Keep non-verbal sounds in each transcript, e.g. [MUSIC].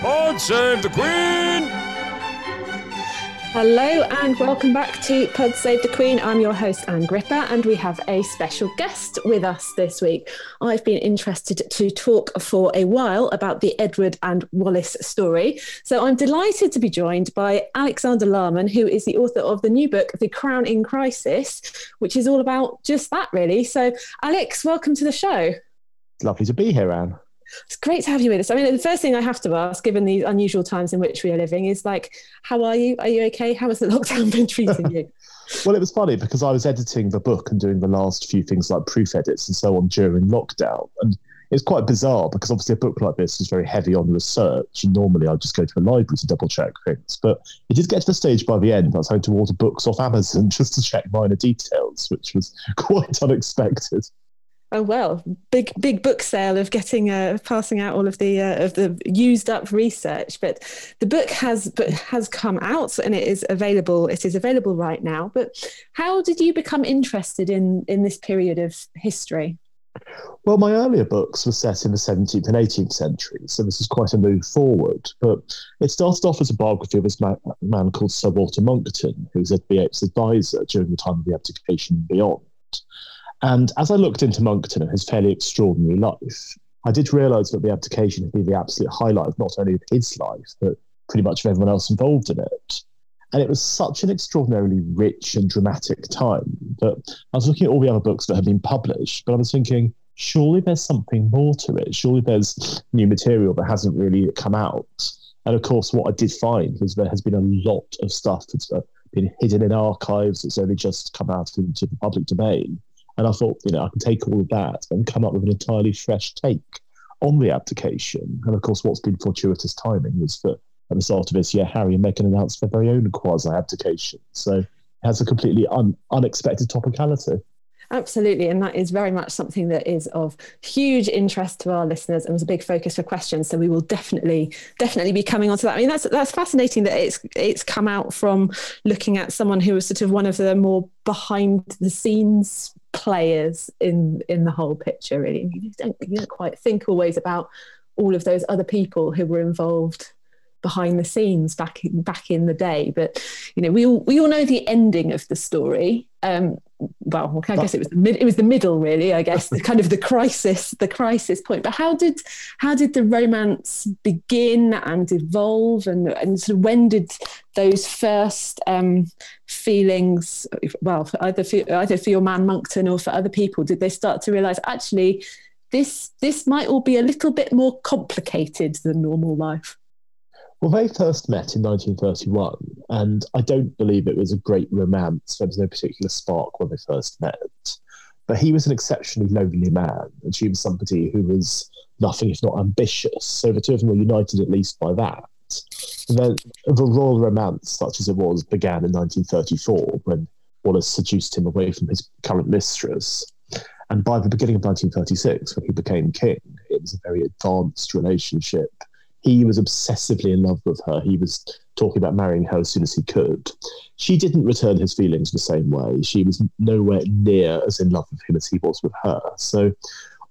Pod save the Queen! Hello and welcome back to Pod Save the Queen. I'm your host, Ann Gripper, and we have a special guest with us this week. I've been interested to talk for a while about the Edward and Wallis story. So I'm delighted to be joined by Alexander Larman, who is the author of the new book, The Crown in Crisis, which is all about just that, really. So, Alex, welcome to the show. It's lovely to be here, Anne. It's great to have you with us. I mean, the first thing I have to ask, given the unusual times in which we are living, is like, how are you? Are you okay? How has the [LAUGHS] lockdown been treating you? [LAUGHS] well, it was funny because I was editing the book and doing the last few things like proof edits and so on during lockdown. And it's quite bizarre because obviously a book like this is very heavy on research. And normally I just go to a library to double check things. But it did get to the stage by the end I was having to order books off Amazon [LAUGHS] just to check minor details, which was quite unexpected. Oh well, big big book sale of getting uh, passing out all of the uh, of the used up research. But the book has but has come out and it is available. It is available right now. But how did you become interested in in this period of history? Well, my earlier books were set in the 17th and 18th centuries, so this is quite a move forward. But it started off as a biography of this man, called Sir Walter Monckton, who was Edward VIII's advisor during the time of the abdication and beyond. And as I looked into Monckton and his fairly extraordinary life, I did realise that the abdication had been the absolute highlight not only of his life, but pretty much of everyone else involved in it. And it was such an extraordinarily rich and dramatic time that I was looking at all the other books that had been published, but I was thinking, surely there's something more to it. Surely there's new material that hasn't really come out. And of course, what I did find was there has been a lot of stuff that's uh, been hidden in archives that's only just come out into the public domain. And I thought, you know, I can take all of that and come up with an entirely fresh take on the abdication. And of course, what's been fortuitous timing is that at the start of this year, Harry and Meghan announced their very own quasi abdication. So it has a completely un- unexpected topicality. Absolutely. And that is very much something that is of huge interest to our listeners and was a big focus for questions. So we will definitely, definitely be coming on to that. I mean, that's that's fascinating that it's it's come out from looking at someone who was sort of one of the more behind the scenes players in in the whole picture really you don't, you don't quite think always about all of those other people who were involved behind the scenes back in, back in the day. But you know, we all we all know the ending of the story. Um, well, I guess it was the mid, it was the middle, really. I guess kind of the crisis, the crisis point. But how did how did the romance begin and evolve, and and sort of when did those first um, feelings, well, either for, either for your man Monckton or for other people, did they start to realise actually? This this might all be a little bit more complicated than normal life. Well, they first met in 1931, and I don't believe it was a great romance. There was no particular spark when they first met. But he was an exceptionally lonely man, and she was somebody who was nothing if not ambitious. So the two of them were united at least by that. And then the royal romance, such as it was, began in 1934 when Wallis seduced him away from his current mistress. And by the beginning of 1936, when he became king, it was a very advanced relationship he was obsessively in love with her. He was talking about marrying her as soon as he could. She didn't return his feelings the same way. She was nowhere near as in love with him as he was with her. So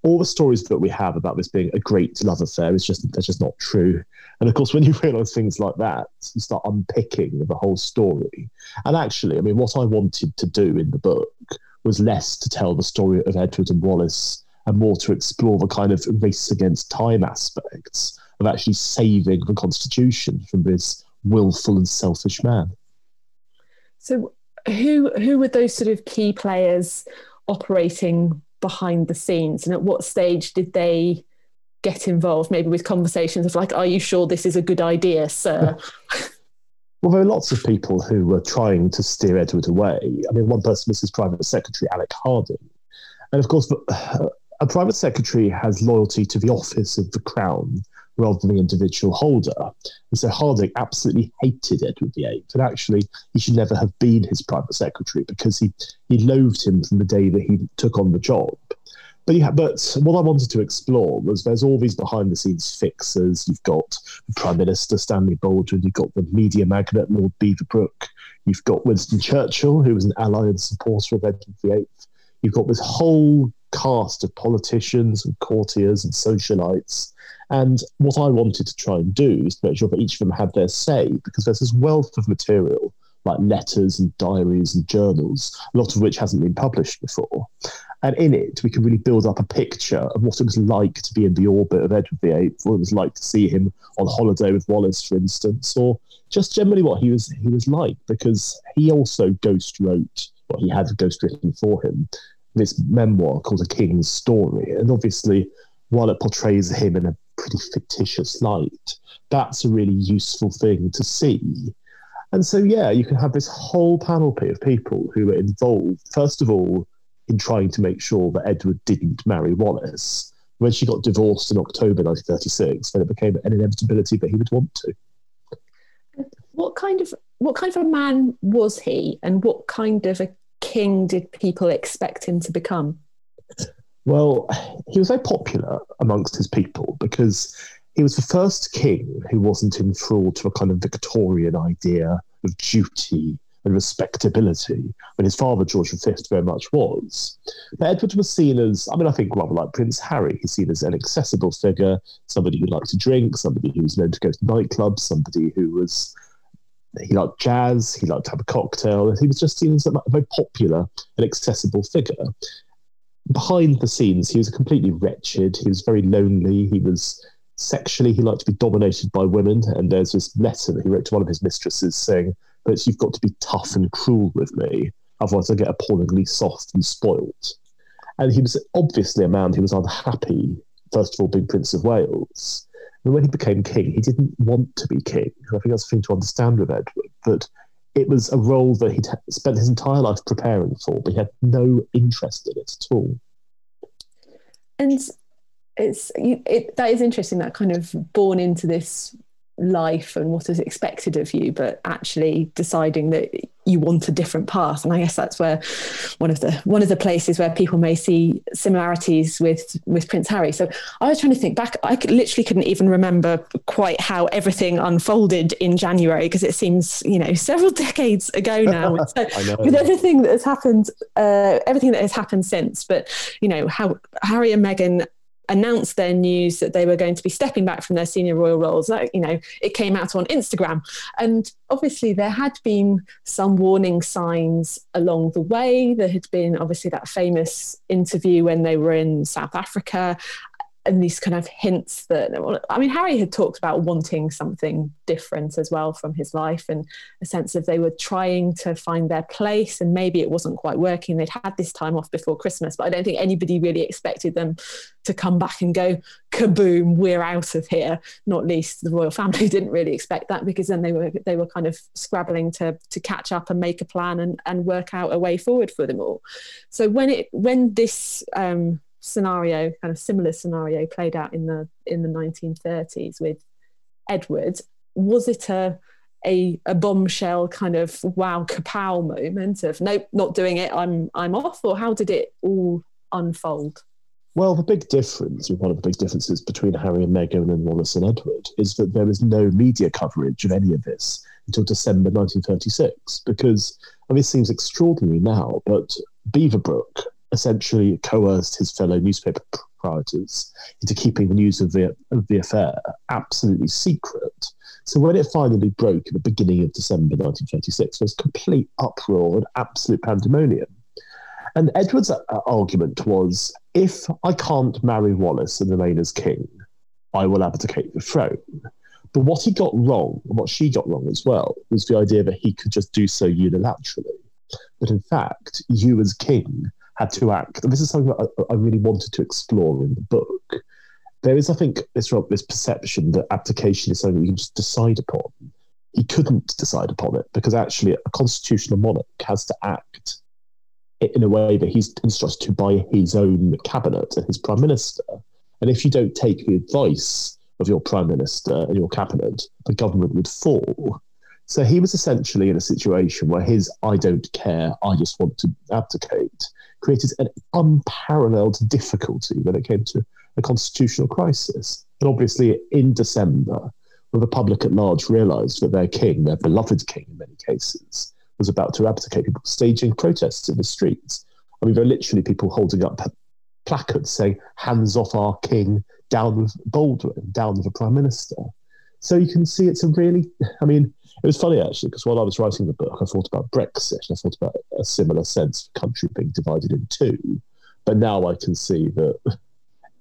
all the stories that we have about this being a great love affair is just they're just not true. And of course, when you [LAUGHS] realise things like that, you start unpicking the whole story. And actually, I mean, what I wanted to do in the book was less to tell the story of Edward and Wallis and more to explore the kind of race against time aspects of actually saving the constitution from this willful and selfish man. So, who who were those sort of key players operating behind the scenes, and at what stage did they get involved? Maybe with conversations of like, "Are you sure this is a good idea, sir?" [LAUGHS] Well, there are lots of people who were trying to steer Edward away. I mean, one person was his private secretary, Alec Hardinge. And of course, a private secretary has loyalty to the office of the crown rather than the individual holder. And so Hardinge absolutely hated Edward VIII. And actually, he should never have been his private secretary because he, he loathed him from the day that he took on the job. But, yeah, but what I wanted to explore was there's all these behind the scenes fixers. You've got the Prime Minister Stanley Baldwin, you've got the media magnate Lord Beaverbrook, you've got Winston Churchill, who was an ally and supporter of Edward VIII. You've got this whole cast of politicians and courtiers and socialites. And what I wanted to try and do is to make sure that each of them had their say, because there's this wealth of material like letters and diaries and journals, a lot of which hasn't been published before. And in it, we can really build up a picture of what it was like to be in the orbit of Edward VIII, what it was like to see him on holiday with Wallis, for instance, or just generally what he was he was like, because he also ghost wrote, what he had ghost written for him, this memoir called A King's Story. And obviously, while it portrays him in a pretty fictitious light, that's a really useful thing to see. And so, yeah, you can have this whole panoply of people who were involved, first of all, in trying to make sure that Edward didn't marry Wallis. When she got divorced in October 1936, then it became an inevitability that he would want to. What kind of what kind of a man was he, and what kind of a king did people expect him to become? Well, he was very popular amongst his people because he was the first king who wasn't enthralled to a kind of Victorian idea of duty and respectability, when his father, George V, very much was. But Edward was seen as, I mean, I think rather like Prince Harry, he's seen as an accessible figure, somebody who liked to drink, somebody who was known to go to nightclubs, somebody who was he liked jazz, he liked to have a cocktail, he was just seen as a very popular and accessible figure. Behind the scenes, he was completely wretched, he was very lonely, he was sexually, he liked to be dominated by women. And there's this letter that he wrote to one of his mistresses saying, But you've got to be tough and cruel with me, otherwise I get appallingly soft and spoilt. And he was obviously a man who was unhappy, first of all, being Prince of Wales and when he became king, he didn't want to be king. I think that's the thing to understand with Edward, that it was a role that he'd spent his entire life preparing for, but he had no interest in it at all. And it's it, that is interesting. That kind of born into this life and what is expected of you, but actually deciding that you want a different path. And I guess that's where one of the one of the places where people may see similarities with with Prince Harry. So I was trying to think back. I could, literally couldn't even remember quite how everything unfolded in January because it seems you know several [LAUGHS] decades ago now. [LAUGHS] So with everything that has happened, uh, everything that has happened since, but you know how Harry and Meghan announced their news that they were going to be stepping back from their senior royal roles. You know, it came out on Instagram. And obviously, there had been some warning signs along the way. There had been obviously that famous interview when they were in South Africa and these kind of hints that I mean Harry had talked about wanting something different as well from his life and a sense of they were trying to find their place and maybe it wasn't quite working. They'd had this time off before Christmas but I don't think anybody really expected them to come back and go kaboom we're out of here. Not least the royal family [LAUGHS] didn't really expect that because then they were they were kind of scrabbling to to catch up and make a plan and and work out a way forward for them all. So when it when this um scenario, kind of similar scenario, played out in the in the 1930s with Edward. Was it a a, a bombshell kind of wow kapow moment of nope, not doing it, I'm I'm off, or how did it all unfold? Well, the big difference, one of the big differences between Harry and Meghan and Wallace and Edward, is that there was no media coverage of any of this until December 1936. Because, I mean, it seems extraordinary now, but Beaverbrook, essentially coerced his fellow newspaper proprietors into keeping the news of the, of the affair absolutely secret. So when it finally broke at the beginning of December 1936, there was complete uproar and absolute pandemonium. And Edward's uh, argument was if I can't marry Wallis and remain as king, I will abdicate the throne. But what he got wrong, and what she got wrong as well, was the idea that he could just do so unilaterally. But in fact, you as king had to act. And this is something that I, I really wanted to explore in the book. There is, I think, this, this perception that abdication is something you can just decide upon. He couldn't decide upon it because actually a constitutional monarch has to act in a way that he's instructed to by his own cabinet and his prime minister. And if you don't take the advice of your prime minister and your cabinet, the government would fall. So he was essentially in a situation where his I don't care, I just want to abdicate created an unparalleled difficulty when it came to a constitutional crisis. And obviously, in December, when the public at large realised that their king, their beloved king in many cases, was about to abdicate, people staging protests in the streets. I mean, there are literally people holding up placards saying, hands off our king, down with Baldwin, down with the prime minister. So you can see it's a really, I mean, it was funny actually because while I was writing the book, I thought about Brexit. and I thought about a similar sense of country being divided in two. But now I can see that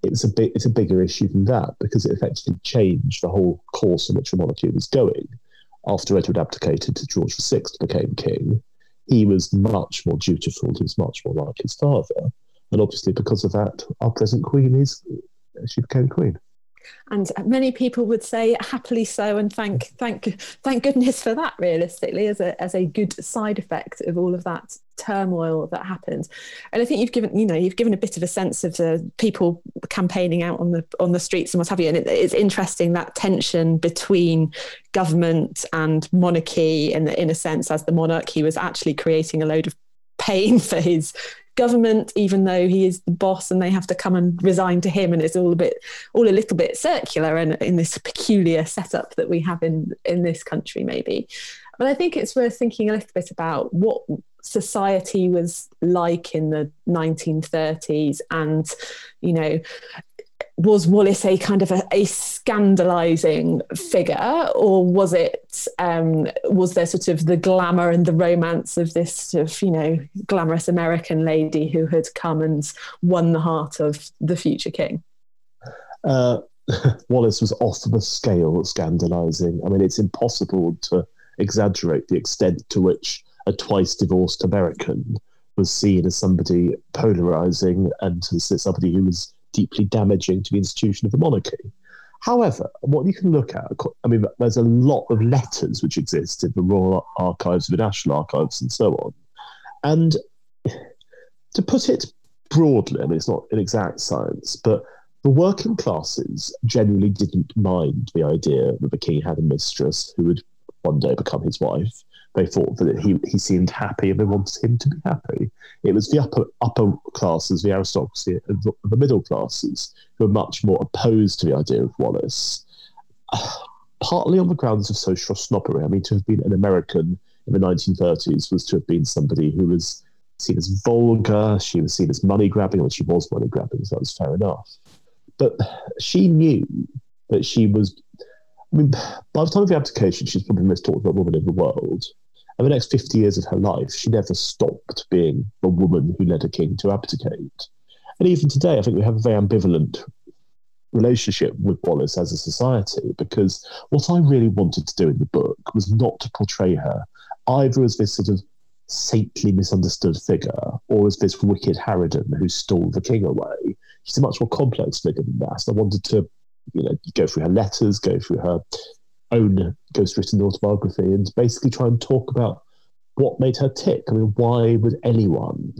it's a bit it's a bigger issue than that because it effectively changed the whole course in which the monarchy was going. After Edward abdicated to George VI became king, he was much more dutiful. He was much more like his father, and obviously because of that, our present queen is she became queen and many people would say happily so and thank thank thank goodness for that realistically as a as a good side effect of all of that turmoil that happened. And i think you've given you know you've given a bit of a sense of the people campaigning out on the on the streets and what have you. And it, it's interesting that tension between government and monarchy and in a sense as the monarch he was actually creating a load of pain [LAUGHS] for his government, even though he is the boss and they have to come and resign to him. And it's all a bit, all a little bit circular and in this peculiar setup that we have in, in this country, maybe. But I think it's worth thinking a little bit about what society was like in the 1930s and, you know, was Wallis a kind of a, a scandalizing figure, or was it um, was there sort of the glamour and the romance of this sort of you know glamorous American lady who had come and won the heart of the future king? Uh, [LAUGHS] Wallis was off the scale scandalizing. I mean, it's impossible to exaggerate the extent to which a twice divorced American was seen as somebody polarizing and as somebody who was deeply damaging to the institution of the monarchy. However, what you can look at, I mean, there's a lot of letters which exist in the Royal Archives, the National Archives, and so on. And to put it broadly, I mean, it's not an exact science, but the working classes generally didn't mind the idea that the king had a mistress who would one day become his wife. They thought that he, he seemed happy and they wanted him to be happy. It was the upper upper classes, the aristocracy, and the middle classes who were much more opposed to the idea of Wallis, [SIGHS] partly on the grounds of social snobbery. I mean, to have been an American in the 1930s was to have been somebody who was seen as vulgar. She was seen as money grabbing, and she was money grabbing, so that was fair enough. But she knew that she was I mean, by the time of the abdication, she's probably the most talked about woman in the world. And the next 50 years of her life, she never stopped being the woman who led a king to abdicate. And even today, I think we have a very ambivalent relationship with Wallis as a society because what I really wanted to do in the book was not to portray her either as this sort of saintly misunderstood figure or as this wicked harridan who stole the king away. She's a much more complex figure than that. And I wanted to you know, go through her letters, go through her own ghostwritten autobiography, and basically try and talk about what made her tick. I mean, why would anyone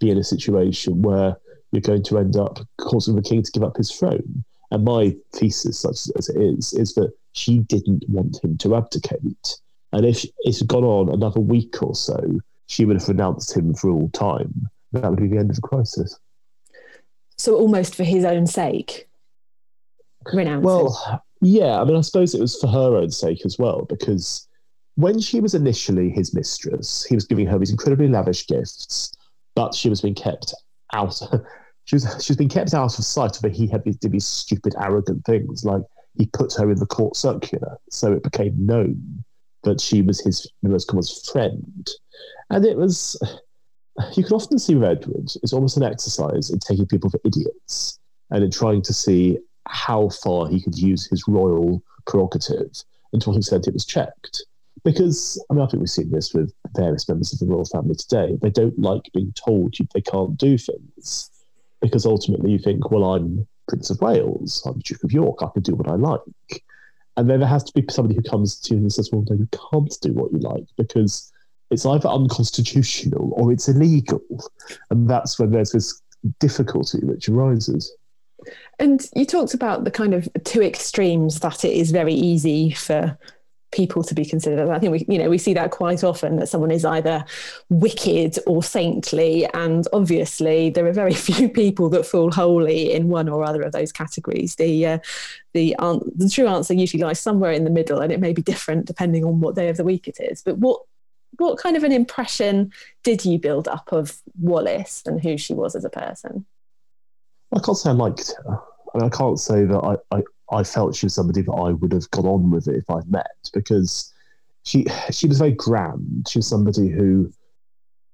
be in a situation where you're going to end up causing the king to give up his throne? And my thesis, such as it is, is that she didn't want him to abdicate. And if it had gone on another week or so, she would have renounced him for all time. That would be the end of the crisis. So, almost for his own sake renounce well yeah i mean i suppose it was for her own sake as well because when she was initially his mistress he was giving her these incredibly lavish gifts but she was being kept out [LAUGHS] she was she's been kept out of sight of it. he had did these stupid arrogant things like he put her in the court circular. So it became known that she was his most common friend. And it was you can often see with Edward, it's almost an exercise in taking people for idiots and in trying to see how far he could use his royal prerogative to what extent it was checked. Because, I mean, I think we've seen this with various members of the royal family today. They don't like being told they can't do things because ultimately you think, well, I'm Prince of Wales, I'm Duke of York, I can do what I like. And then there has to be somebody who comes to you and says, well, no, you can't do what you like because it's either unconstitutional or it's illegal. And that's when there's this difficulty which arises. And you talked about the kind of two extremes that it is very easy for people to be considered. I think we, you know, we see that quite often that someone is either wicked or saintly, and obviously there are very [LAUGHS] few people that fall wholly in one or other of those categories. The uh, the the true answer usually lies somewhere in the middle, and it may be different depending on what day of the week it is. But what what kind of an impression did you build up of Wallis and who she was as a person? I can't say I liked her. Mean, I can't say that I, I, I felt she was somebody that I would have gone on with it if I'd met because she she was very grand. She was somebody who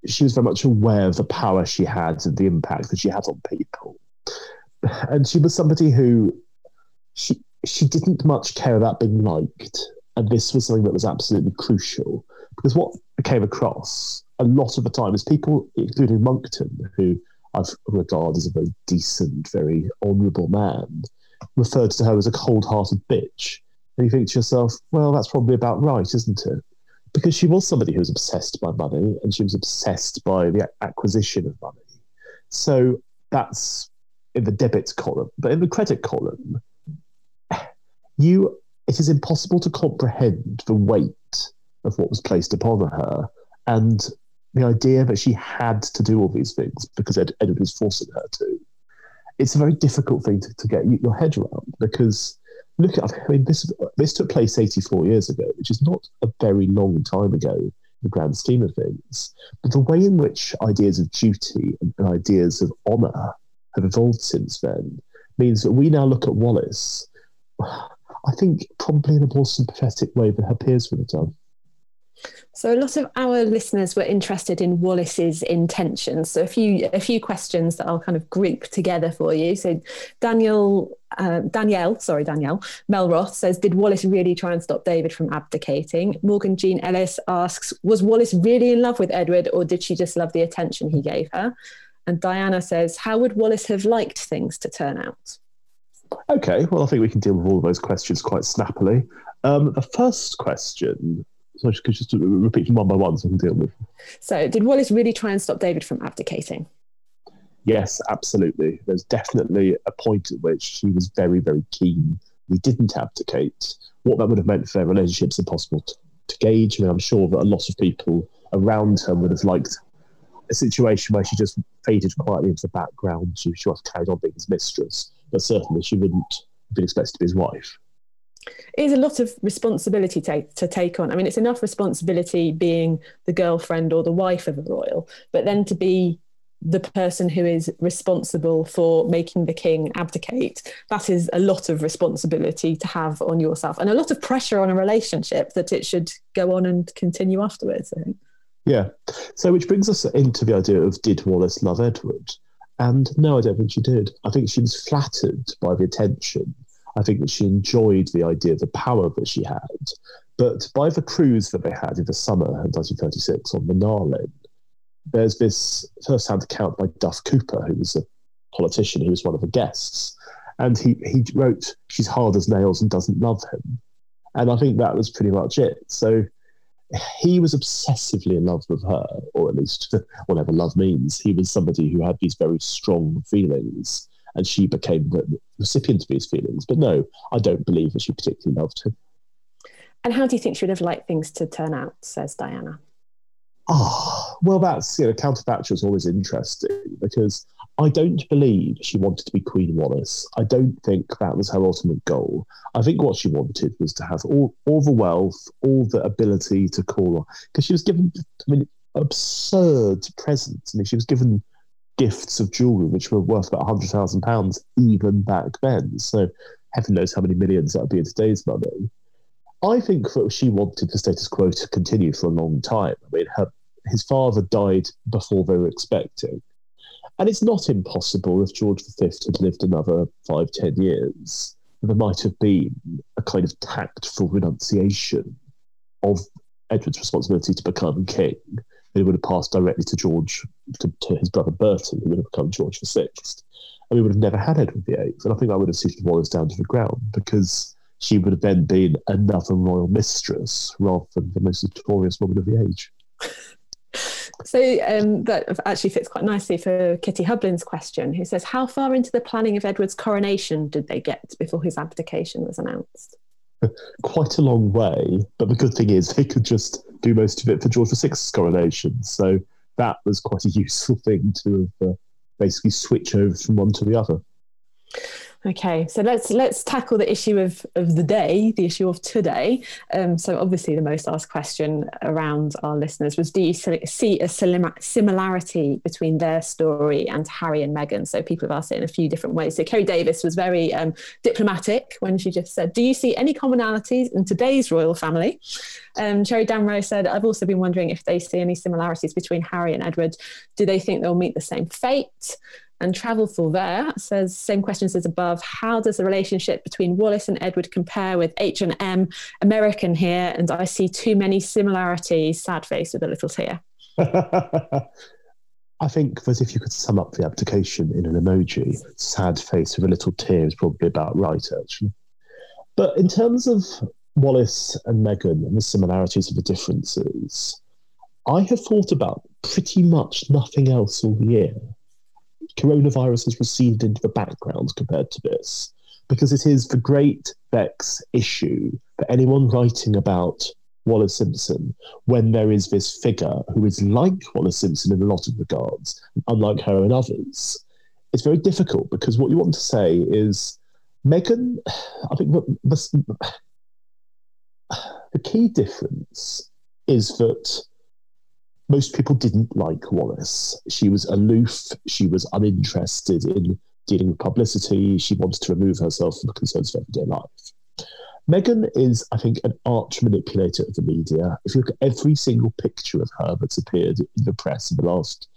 she was very much aware of the power she had and the impact that she had on people. And she was somebody who she she didn't much care about being liked. And this was something that was absolutely crucial. Because what came across a lot of the time is people, including Monckton, who I've regarded as a very decent, very honourable man, referred to her as a cold-hearted bitch. And you think to yourself, well, that's probably about right, isn't it? Because she was somebody who was obsessed by money and she was obsessed by the acquisition of money. So that's in the debit column. But in the credit column, you it is impossible to comprehend the weight of what was placed upon her and the idea that she had to do all these things because Ed, Edward was forcing her to. It's a very difficult thing to, to get your head around because look at I mean this this took place 84 years ago, which is not a very long time ago in the grand scheme of things. But the way in which ideas of duty and, and ideas of honour have evolved since then means that we now look at Wallis, [SIGHS] I think probably in a more sympathetic way than her peers would have done. So a lot of our listeners were interested in Wallis's intentions. So a few a few questions that I'll kind of group together for you. So Daniel uh, Danielle, sorry Danielle Melroth says, did Wallis really try and stop David from abdicating? Morgan Jean Ellis asks, was Wallis really in love with Edward, or did she just love the attention he gave her? And Diana says, how would Wallis have liked things to turn out? Okay, well, I think we can deal with all of those questions quite snappily. Um, the first question so I could just repeat them one by one so I can deal with. So, did Wallis really try and stop David from abdicating? Yes, absolutely. There's definitely a point at which she was very, very keen. He didn't abdicate. What that would have meant for their relationships impossible to, to gauge. I mean, I'm sure that a lot of people around her would have liked a situation where she just faded quietly into the background. She, she was carried on being his mistress, but certainly she wouldn't have been expected to be his wife is a lot of responsibility to, to take on. I mean, it's enough responsibility being the girlfriend or the wife of a royal, but then to be the person who is responsible for making the king abdicate that is a lot of responsibility to have on yourself and a lot of pressure on a relationship that it should go on and continue afterwards i think. Yeah. So which brings us into the idea of did Wallis love edward? And no i don't think she did. I think she was flattered by the attention I think that she enjoyed the idea of the power that she had. But by the cruise that they had in the summer of 1936 on the Nahlin, there's this first-hand account by Duff Cooper, who was a politician who was one of the guests. And he, he wrote, She's hard as nails and doesn't love him. And I think that was pretty much it. So he was obsessively in love with her, or at least [LAUGHS] whatever love means. He was somebody who had these very strong feelings and she became the recipient of these feelings. But no, I don't believe that she particularly loved him. And how do you think she would have liked things to turn out, says Diana? Oh, well, that's, you know, counterfactual is always interesting because I don't believe she wanted to be Queen Wallis. I don't think that was her ultimate goal. I think what she wanted was to have all, all the wealth, all the ability to call, on, because she was given, I mean, absurd presents. I mean, she was given gifts of jewelry which were worth about hundred thousand pounds even back then. So heaven knows how many millions that would be in today's money. I think that she wanted the status quo to continue for a long time. I mean, her his father died before they were expecting. And it's not impossible if George V had lived another five, ten years, there might have been a kind of tactful renunciation of Edward's responsibility to become king. It would have passed directly to George, to, to his brother Bertie, who would have become George VI. And we would have never had Edward VIII. And I think that would have suited Wallis down to the ground because she would have then been another royal mistress rather than the most notorious woman of the age. [LAUGHS] So um, that actually fits quite nicely for Kitty Hublin's question, who says, How far into the planning of Edward's coronation did they get before his abdication was announced? [LAUGHS] Quite a long way, but the good thing is they could just do most of it for George VI's coronation. So that was quite a [LAUGHS] useful thing to have uh, basically switch over from one to the other. Okay, so let's let's tackle the issue of, of the day, the issue of today. Um, so obviously, the most asked question around our listeners was: Do you see a similarity between their story and Harry and Meghan? So people have asked it in a few different ways. So Kerry Davis was very um, diplomatic when she just said, "Do you see any commonalities in today's royal family?" Um, Cherry Damro said, "I've also been wondering if they see any similarities between Harry and Edward. Do they think they'll meet the same fate?" And Travel for There says, same questions as above. How does the relationship between Wallis and Edward compare with H and M? American here, and I see too many similarities. Sad face with a little tear. [LAUGHS] I think that if you could sum up the application in an emoji, sad face with a little tear is probably about right, actually. But in terms of Wallis and Meghan and the similarities and the differences, I have thought about pretty much nothing else all year coronavirus has receded into the background compared to this because it is the great vex issue for anyone writing about Wallis Simpson when there is this figure who is like Wallis Simpson in a lot of regards, unlike her in others. It's very difficult because what you want to say is Meghan, I think the, the key difference is that most people didn't like Wallis. She was aloof. She was uninterested in dealing with publicity. She wanted to remove herself from the concerns of everyday life. Meghan is, I think, an arch manipulator of the media. If you look at every single picture of her that's appeared in the press in the last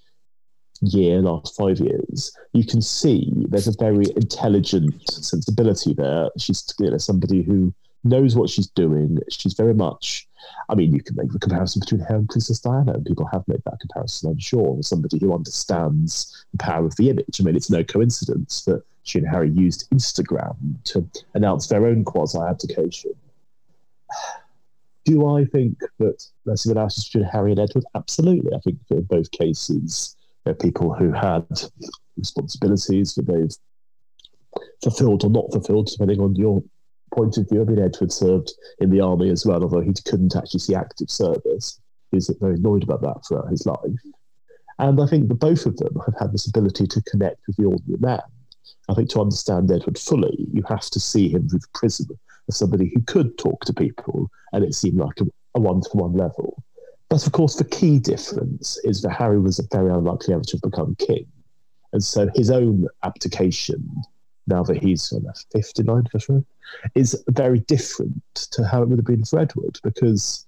year, last five years, you can see there's a very intelligent sensibility there. She's you know, somebody who knows what she's doing. She's very much I mean, you can make the comparison between her and Princess Diana, and people have made that comparison, I'm sure. As somebody who understands the power of the image. I mean, it's no coincidence that she and Harry used Instagram to announce their own quasi abdication. [SIGHS] Do I think that there's similarities between Harry and Edward? Absolutely. I think that in both cases, there are people who had responsibilities that they've fulfilled or not fulfilled, depending on your point of view, I mean, Edward served in the army as well, although he couldn't actually see active service. He was very annoyed about that throughout his life. And I think that both of them have had this ability to connect with the ordinary man. I think to understand Edward fully, you have to see him through the prism of somebody who could talk to people, and it seemed like a one to one level. But of course, the key difference is that Harry was very unlikely ever to have become king. And so his own abdication now that he's on 59 for is very different to how it would have been for Edward because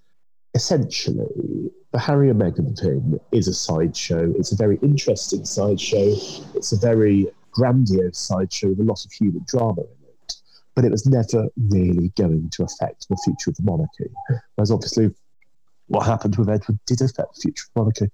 essentially the Harry and Meghan thing is a sideshow. It's a very interesting sideshow. It's a very grandiose sideshow with a lot of human drama in it. But it was never really going to affect the future of the monarchy. Whereas obviously what happened with Edward did affect the future of the monarchy.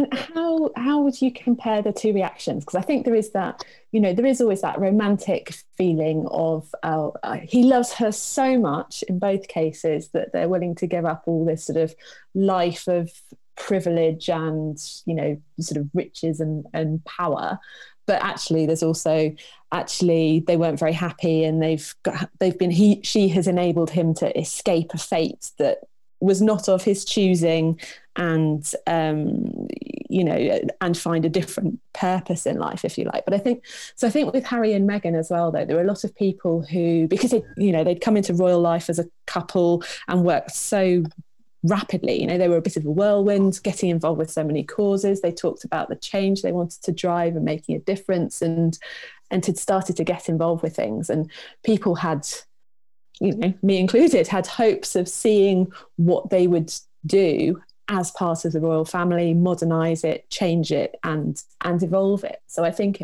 And how how would you compare the two reactions? Because I think there is that, you know, there is always that romantic feeling of uh, uh, he loves her so much in both cases that they're willing to give up all this sort of life of privilege and you know sort of riches and and power but actually there's also actually they weren't very happy and they've got they've been he she has enabled him to escape a fate that was not of his choosing and um, you know and find a different purpose in life if you like. But i think so i think with harry and meghan as well though there were a lot of people who because they you know they'd come into royal life as a couple and worked so rapidly you know they were a bit of a whirlwind getting involved with so many causes. They talked about the change they wanted to drive and making a difference and and had started to get involved with things. And people had you know, me included, had hopes of seeing what they would do as part of the royal family, modernize it, change it, and and evolve it. So I think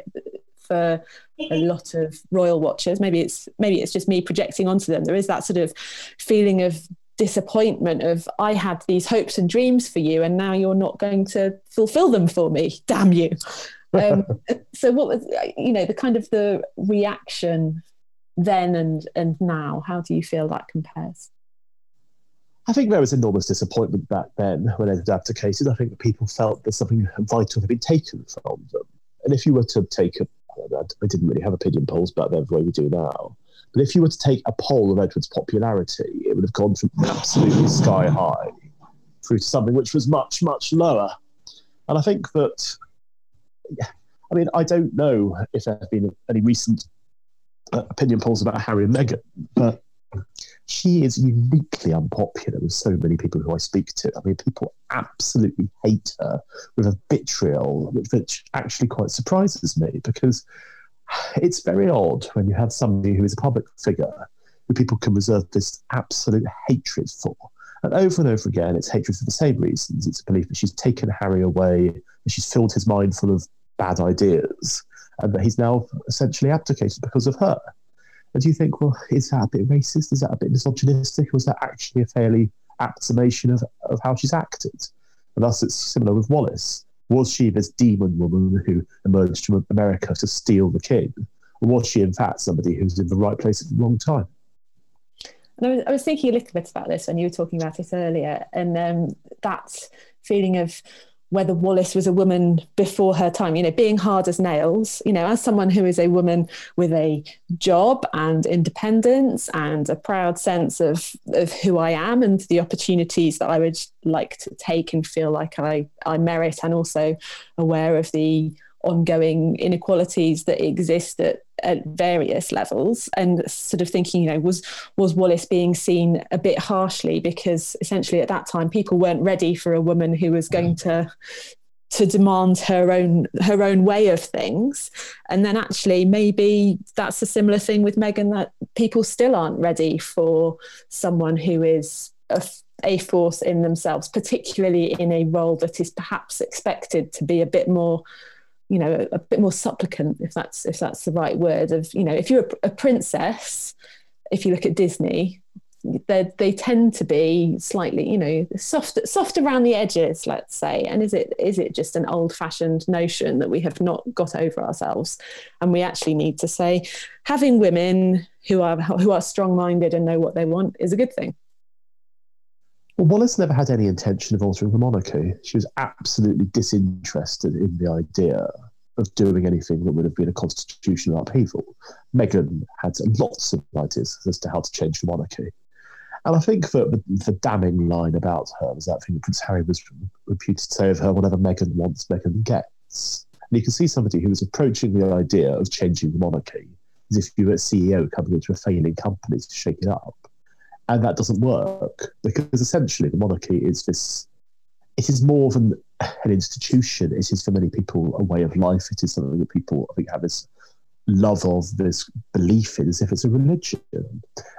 for a [LAUGHS] lot of royal watchers, maybe it's maybe it's just me projecting onto them. There is that sort of feeling of disappointment of I had these hopes and dreams for you, and now you're not going to fulfill them for me. Damn you. [LAUGHS] Um, so what was you know the kind of the reaction then and and now? How do you feel that compares? I think there was enormous disappointment back then when had abdicated. I think that people felt that something vital had been taken from them. And if you were to take a, I didn't really have opinion polls back then the way we do now, but if you were to take a poll of Edward's popularity, it would have gone from absolutely sky high through to something which was much, much lower. And I think that, I mean, I don't know if there have been any recent uh, opinion polls about Harry and Meghan, but she is uniquely unpopular with so many people who I speak to. I mean, people absolutely hate her with a vitriol, which, which actually quite surprises me because it's very odd when you have somebody who is a public figure who people can reserve this absolute hatred for. And over and over again, it's hatred for the same reasons. It's a belief that she's taken Harry away, and she's filled his mind full of bad ideas, and that he's now essentially abdicated because of her. And do you think, well, is that a bit racist? Is that a bit misogynistic? Is that actually a fairly apt summation of, of how she's acted? And thus, it's similar with Wallis. Was she this demon woman who emerged from America to steal the king? Or was she, in fact, somebody who's in the right place at the wrong time? And I was, I was thinking a little bit about this when you were talking about it earlier, and um, that feeling of whether Wallis was a woman before her time, you know, being hard as nails, you know, as someone who is a woman with a job and independence and a proud sense of, of who I am and the opportunities that I would like to take and feel like I, I merit, and also aware of the ongoing inequalities that exist at, at various levels and sort of thinking you know was was Wallis being seen a bit harshly? Because essentially at that time people weren't ready for a woman who was going mm. to to demand her own her own way of things. And then actually maybe that's a similar thing with Meghan that people still aren't ready for someone who is a, a force in themselves particularly in a role that is perhaps expected to be a bit more you know a, a, bit more supplicant if that's if that's the right word of you know if you're a, a princess if you look at disney they they tend to be slightly you know soft soft around the edges let's say. And is it is it just an old fashioned notion that we have not got over ourselves? And we actually need to say having women who are who are strong minded and know what they want is a good thing well, Wallis never had any intention of altering the monarchy. She was absolutely disinterested in the idea of doing anything that would have been a constitutional upheaval. Meghan had lots of ideas as to how to change the monarchy. And I think that the, the damning line about her was that thing that Prince Harry was reputed to say of her whatever Meghan wants, Meghan gets. And you can see somebody who was approaching the idea of changing the monarchy as if you were a CEO coming into a failing company to shake it up and that doesn't work because essentially the monarchy is this it is more than an institution. It is for many people a way of life. It is something that people i think have this love of this belief in as if it's a religion.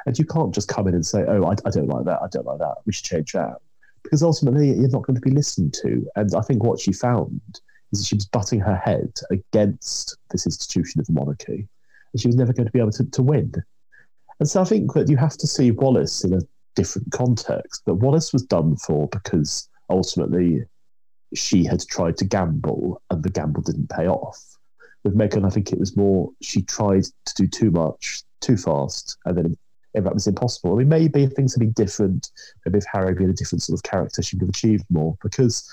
And you can't just come in and say oh I, I don't like that. I don't like that. We should change that. Because ultimately you're not going to be listened to. And i think what she found is that she was butting her head against this institution of the monarchy. And she was never going to be able to, to win and so I think that you have to see Wallis in a different context. But Wallis was done for because ultimately she had tried to gamble and the gamble didn't pay off. With Meghan, I think it was more she tried to do too much too fast and then if that was impossible. I mean, maybe if things had been different, maybe if Harry had been a different sort of character, she would have achieved more because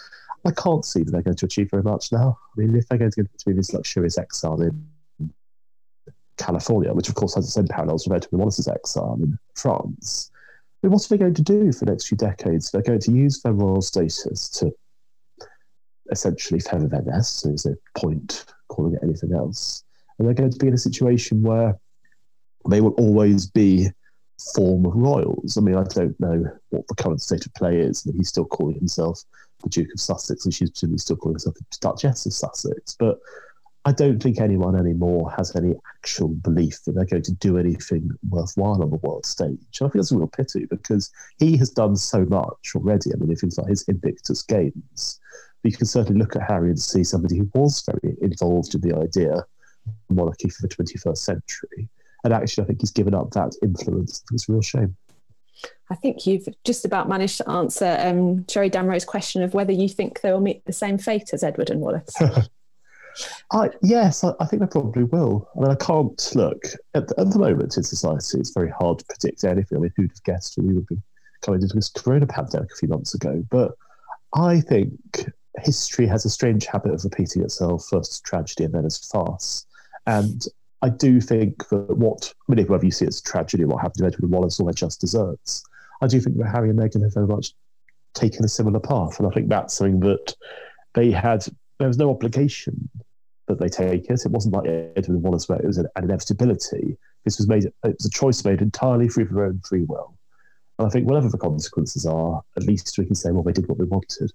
I can't see that they're going to achieve very much now. I mean, if they're going to get to be this luxurious exile in California, which of course has its own parallels with Edwin Wallis's exile in France. I mean, what are they going to do for the next few decades? They're going to use their royal status to essentially feather their nest. So there's no point calling it anything else. And they're going to be in a situation where they will always be form of royals. I mean, I don't know what the current state of play is. That he's still calling himself the Duke of Sussex, and she's presumably still calling herself the Duchess of Sussex. But I don't think anyone anymore has any actual belief that they're going to do anything worthwhile on the world stage. And I think that's a real pity because he has done so much already. I mean, if things like his Invictus Games, but you can certainly look at Harry and see somebody who was very involved in the idea of monarchy for the 21st century. And actually, I think he's given up that influence. It's a real shame. I think you've just about managed to answer um, Jerry Damro's question of whether you think they will meet the same fate as Edward and Wallis. [LAUGHS] I, yes, I, I, think they probably will. I mean, I can't look at the, at the, moment in society. It's very hard to predict anything. I mean, who'd have guessed we would be coming into this corona pandemic a few months ago? But I think history has a strange habit of repeating itself, first as tragedy and then as farce. And I do think that what, I mean, whether you see it as tragedy, what happened to Edward Wallis or their just desserts, I do think that Harry and Meghan have very much taken a similar path. And I think that's something that they had, there was no obligation that they take it. It wasn't like and Wallis where it was an, an inevitability. This was made, it was a choice made entirely through their own free will. And I think whatever the consequences are, at least we can say, well, they did what they wanted.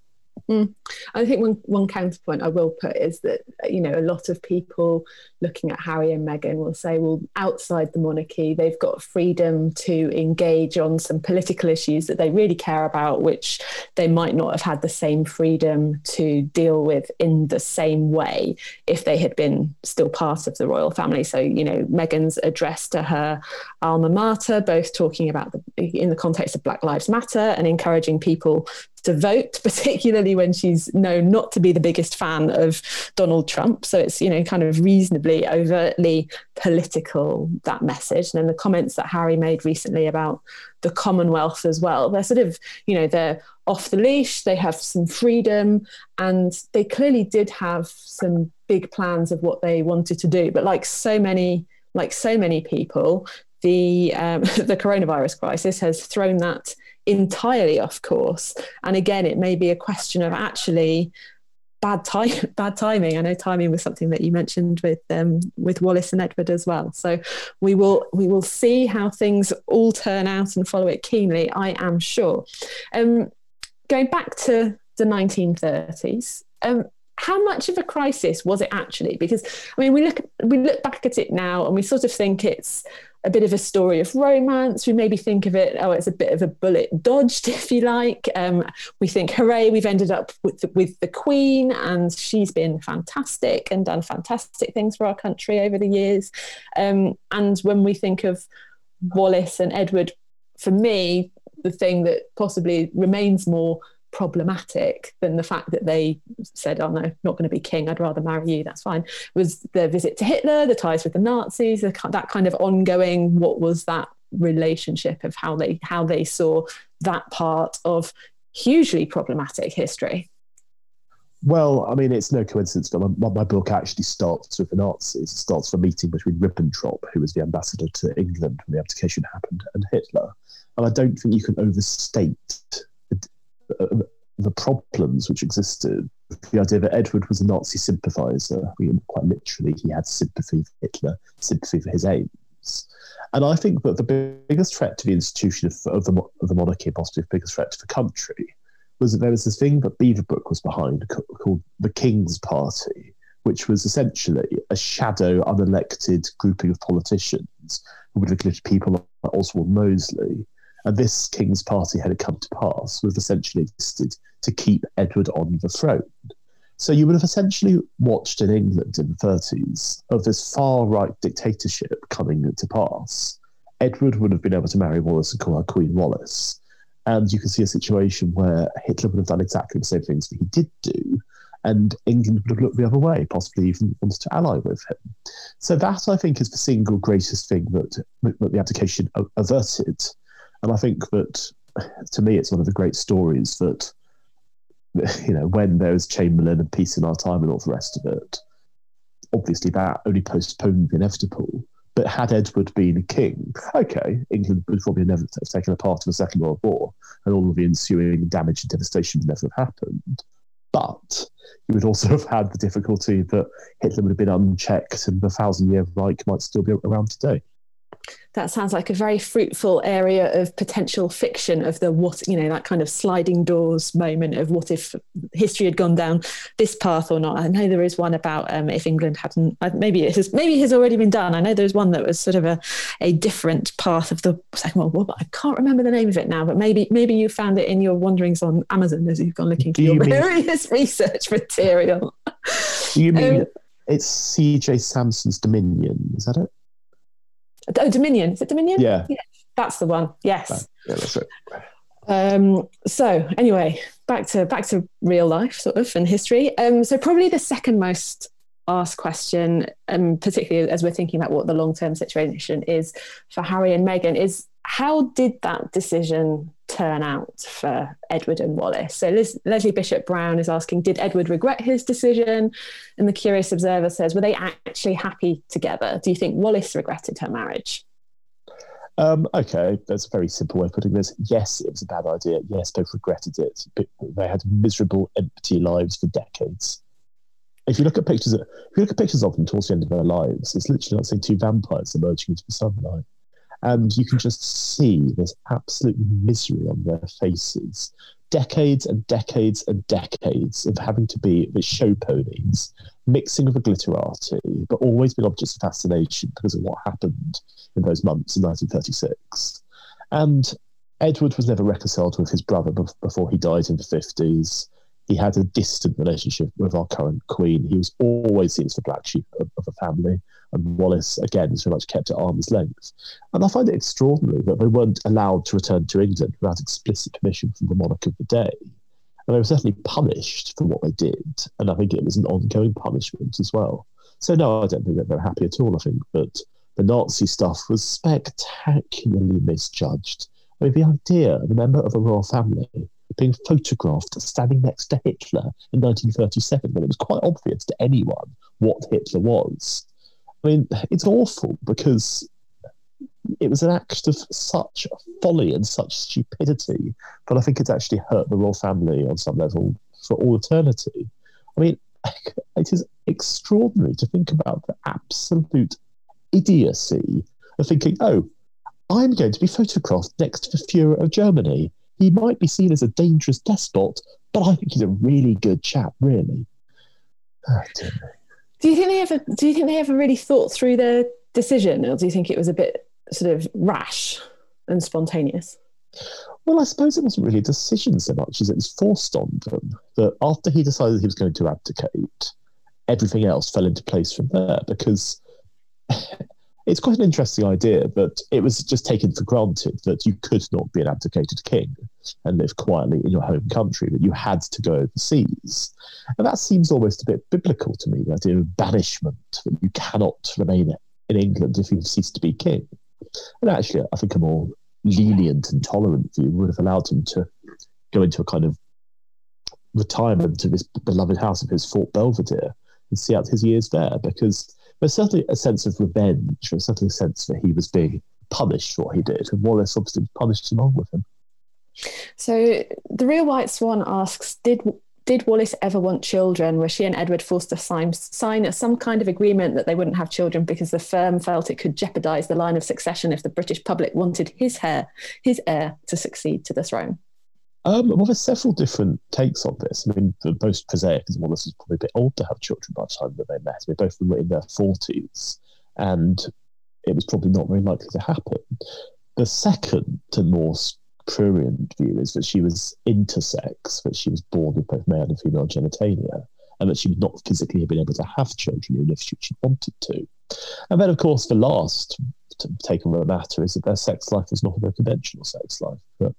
Mm. I think one one counterpoint I will put is that you know a lot of people looking at Harry and Meghan will say, well, outside the monarchy, they've got freedom to engage on some political issues that they really care about, which they might not have had the same freedom to deal with in the same way if they had been still part of the royal family. So you know, Meghan's address to her alma mater, both talking about the in the context of Black Lives Matter and encouraging people to vote, [LAUGHS] particularly when she's known not to be the biggest fan of Donald Trump. So it's, you know, kind of reasonably overtly political, that message. And then the comments that Harry made recently about the Commonwealth as well, they're sort of, you know, they're off the leash, they have some freedom, and they clearly did have some big plans of what they wanted to do. But like so many, like so many people, the um, [LAUGHS] the coronavirus crisis has thrown that entirely off course. And again, it may be a question of actually bad time [LAUGHS] bad timing. I know timing was something that you mentioned with um, with Wallis and edward as well. So we will we will see how things all turn out and follow it keenly i am sure. Um, going back to the 1930s um, how much of a crisis was it actually? Because i mean we look we look back at it now and we sort of think it's a bit of a story of romance. We maybe think of it, oh, it's a bit of a bullet dodged, [LAUGHS] if you like. Um, we think, hooray, we've ended up with the, with the Queen, and she's been fantastic and done fantastic things for our country over the years. Um, and when we think of Wallis and Edward, for me, the thing that possibly remains more problematic than the fact that they said, "Oh no, not going to be king. I'd rather marry you. That's fine." Was the visit to Hitler, the ties with the Nazis, that kind of ongoing. What was that relationship of how they how they saw that part of hugely problematic history? Well, I mean, it's no coincidence that my, my, book actually starts with the Nazis. It starts with a meeting between Ribbentrop, who was the ambassador to England when the abdication happened, and Hitler. And I don't think you can overstate Uh, the problems which existed. The idea that Edward was a Nazi sympathizer, quite literally, he had sympathy for Hitler, sympathy for his aims. And I think that the biggest threat to the institution of, of, the, of the monarchy, possibly the biggest threat to the country, was that there was this thing that Beaverbrook was behind called the King's Party, which was essentially a shadow, unelected grouping of politicians who would include people like Oswald Mosley, and this king's party had come to pass, have essentially existed to keep Edward on the throne. So you would have essentially watched in England in the 30s of this far right dictatorship coming to pass. Edward would have been able to marry Wallis and call her Queen Wallis. And you can see a situation where Hitler would have done exactly the same things that he did do, and England would have looked the other way, possibly even wanted to ally with him. So that, I think, is the single greatest thing that, that the abdication averted. And I think that to me, it's one of the great stories that, you know, when there was Chamberlain and peace in our time and all the rest of it, obviously that only postponed the inevitable. But had Edward been king, okay, England would probably never have taken a part in the Second World War, and all of the ensuing damage and devastation would never have happened. But you would also have had the difficulty that Hitler would have been unchecked and the Thousand Year Reich might still be around today. That sounds like a very fruitful area of potential fiction of the what you know that kind of sliding doors moment of what if history had gone down this path or not. I know there is one about um, if england hadn't maybe it has maybe it has already been done. I know there's one that was sort of a, a different path of the second world war but i can't remember the name of it now but maybe maybe you found it in your wanderings on amazon as you've gone looking for your mean, various [LAUGHS] research material. You mean um, it's cj Sansom's dominion? Is that it Oh, Dominion. Is it Dominion? Yeah. yeah that's the one. Yes. Yeah, that's right. Um, so anyway, back to back to real life sort of and history. Um, so probably the second most asked question, um, particularly as we're thinking about what the long term situation is for Harry and Meghan, is how did that decision turn out for Edward and Wallis? So Leslie Bishop Brown is asking, did Edward regret his decision? And the Curious Observer says, were they actually happy together? Do you think Wallis regretted her marriage? Um, okay, that's a very simple way of putting this. Yes, it was a bad idea. Yes, both regretted it. They had miserable, empty lives for decades. If you look at pictures, of, if you look at pictures of them towards the end of their lives, it's literally like seeing two vampires emerging into the sunlight and you can just see this absolute misery on their faces. Decades and decades and decades of having to be the show ponies, mixing with the glitterati, but always being objects of fascination because of what happened in those months in 1936. And Edward was never reconciled with his brother before he died in the 50s. He had a distant relationship with our current queen. He was always seen as the black sheep of, of the family and Wallis, again is very much kept at arm's length. And I find it extraordinary that they weren't allowed to return to England without explicit permission from the monarch of the day. And they were certainly punished for what they did, and I think it was an ongoing punishment as well. So no, I don't think that they're happy at all. I think that the Nazi stuff was spectacularly misjudged. I mean, the idea of a member of a royal family being photographed standing next to Hitler in 1937 when it was quite obvious to anyone what Hitler was I mean, it's awful because it was an act of such folly and such stupidity but I think it's actually hurt the royal family on some level for all eternity. I mean, [LAUGHS] it is extraordinary to think about the absolute idiocy of thinking, oh, I'm going to be photographed next to the Fuhrer of Germany. He might be seen as a dangerous despot, but I think he's a really good chap, really. Oh, do you think they ever? Do you think they ever really thought through their decision, or do you think it was a bit sort of rash and spontaneous? Well, I suppose it wasn't really a decision so much as it was forced on them. That after he decided he was going to abdicate, everything else fell into place from there because it's quite an interesting idea, but it was just taken for granted that you could not be an abdicated king and live quietly in your home country, that you had to go overseas. And that seems almost a bit biblical to me, the idea of banishment, that you cannot remain in England if you've ceased to be king. And actually, I think a more lenient and tolerant view would have allowed him to go into a kind of retirement to his beloved house of his, Fort Belvedere, and see out his years there because there's certainly a sense of revenge. There's certainly a sense that he was being punished for what he did, and Wallis obviously punished along with him. So the real White Swan asks, did did Wallis ever want children? Were she and Edward forced to sign, sign some kind of agreement that they wouldn't have children because the firm felt it could jeopardise the line of succession if the British public wanted his heir, his heir, to succeed to the throne? Um, well, there's several different takes on this. I mean, the most prosaic is Wallis was probably a bit old to have children by the time that they met. They both were in their 40s, and it was probably not very likely to happen. The second and more prurient view is that she was intersex, that she was born with both male and female genitalia, and that she would not physically have been able to have children even if she, she wanted to. And then, of course, the last take on the matter is that their sex life was not a conventional sex life. But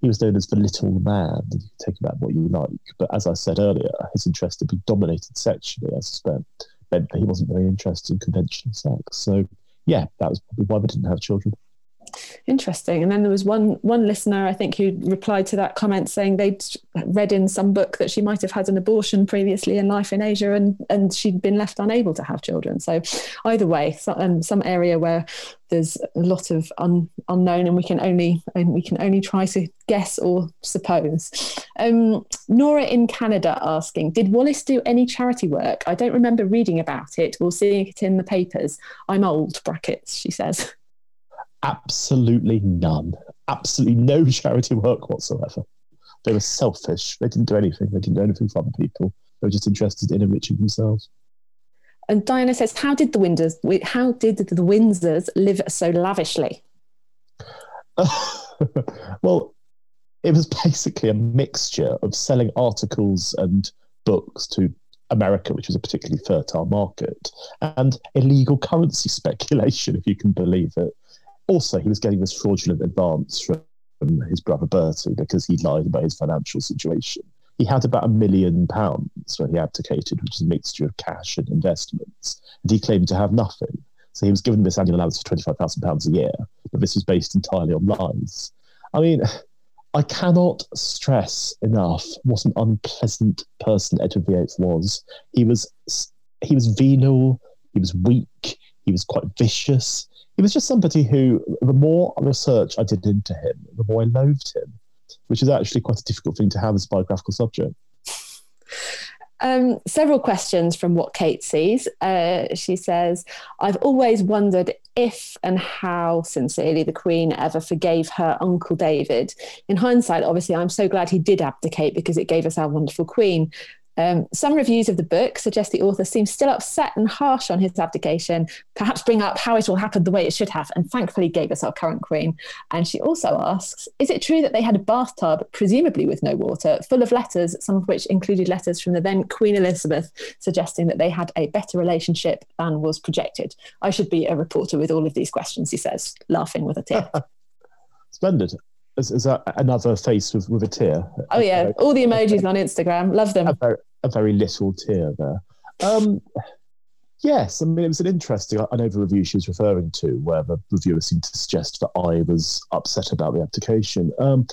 he was known as the little man. You can take about what you like. But as I said earlier, his interest had been dominated sexually, I suspect, meant that he wasn't very interested in conventional sex. So, yeah, that was probably why we didn't have children. Interesting. And then there was one one listener, I think, who replied to that comment saying they'd read in some book that she might have had an abortion previously in life in Asia, and and she'd been left unable to have children. So either way, so, um, some area where there's a lot of un, unknown, and we can only and we can only try to guess or suppose. Um, Nora in Canada asking, did Wallis do any charity work? I don't remember reading about it or seeing it in the papers. I'm old. Brackets, she says. Absolutely none. Absolutely no [LAUGHS] charity work whatsoever. They were selfish. They didn't do anything. They didn't do anything for other people. They were just interested in enriching themselves. And Diana says, "How did the Windsors? How did the Windsors live so lavishly?" [LAUGHS] well, it was basically a mixture of selling articles and books to America, which was a particularly fertile market, and illegal currency [LAUGHS] speculation, if you can believe it. Also, he was getting this fraudulent advance from his brother Bertie because he lied about his financial situation. He had about a million pounds when he abdicated, which is a mixture of cash and investments, and he claimed to have nothing. So he was given this annual allowance of £25,000 a year, but this was based entirely on lies. I mean, I cannot stress enough what an unpleasant person Edward VIII was. He was he was venal, he was weak, he was quite vicious. He was just somebody who, the more research I did into him, the more I loathed him, which is actually quite a difficult thing to have as a biographical subject. Um, several questions from what Kate sees. Uh, she says, I've always wondered if and how sincerely the Queen ever forgave her Uncle David. In hindsight, obviously, I'm so glad he did abdicate because it gave us our wonderful Queen. Um, some reviews of the book suggest the author seems still upset and harsh on his abdication, perhaps bring up how it all happened the way it should have, and thankfully gave us our current queen. And she also asks Is it true that they had a bathtub, presumably with no water, full of letters, some of which included letters from the then Queen Elizabeth, suggesting that they had a better relationship than was projected? I should be a reporter with all of these questions, he says, laughing with a tear. [LAUGHS] Splendid. Is, is, that another face with, with a tear? Oh yeah, all the emojis on Instagram, love them. A very, little tear there. Um, yes, I mean, it was an interesting. I know the review she was referring to, where the reviewer seemed to suggest that I was upset about the abdication. Um,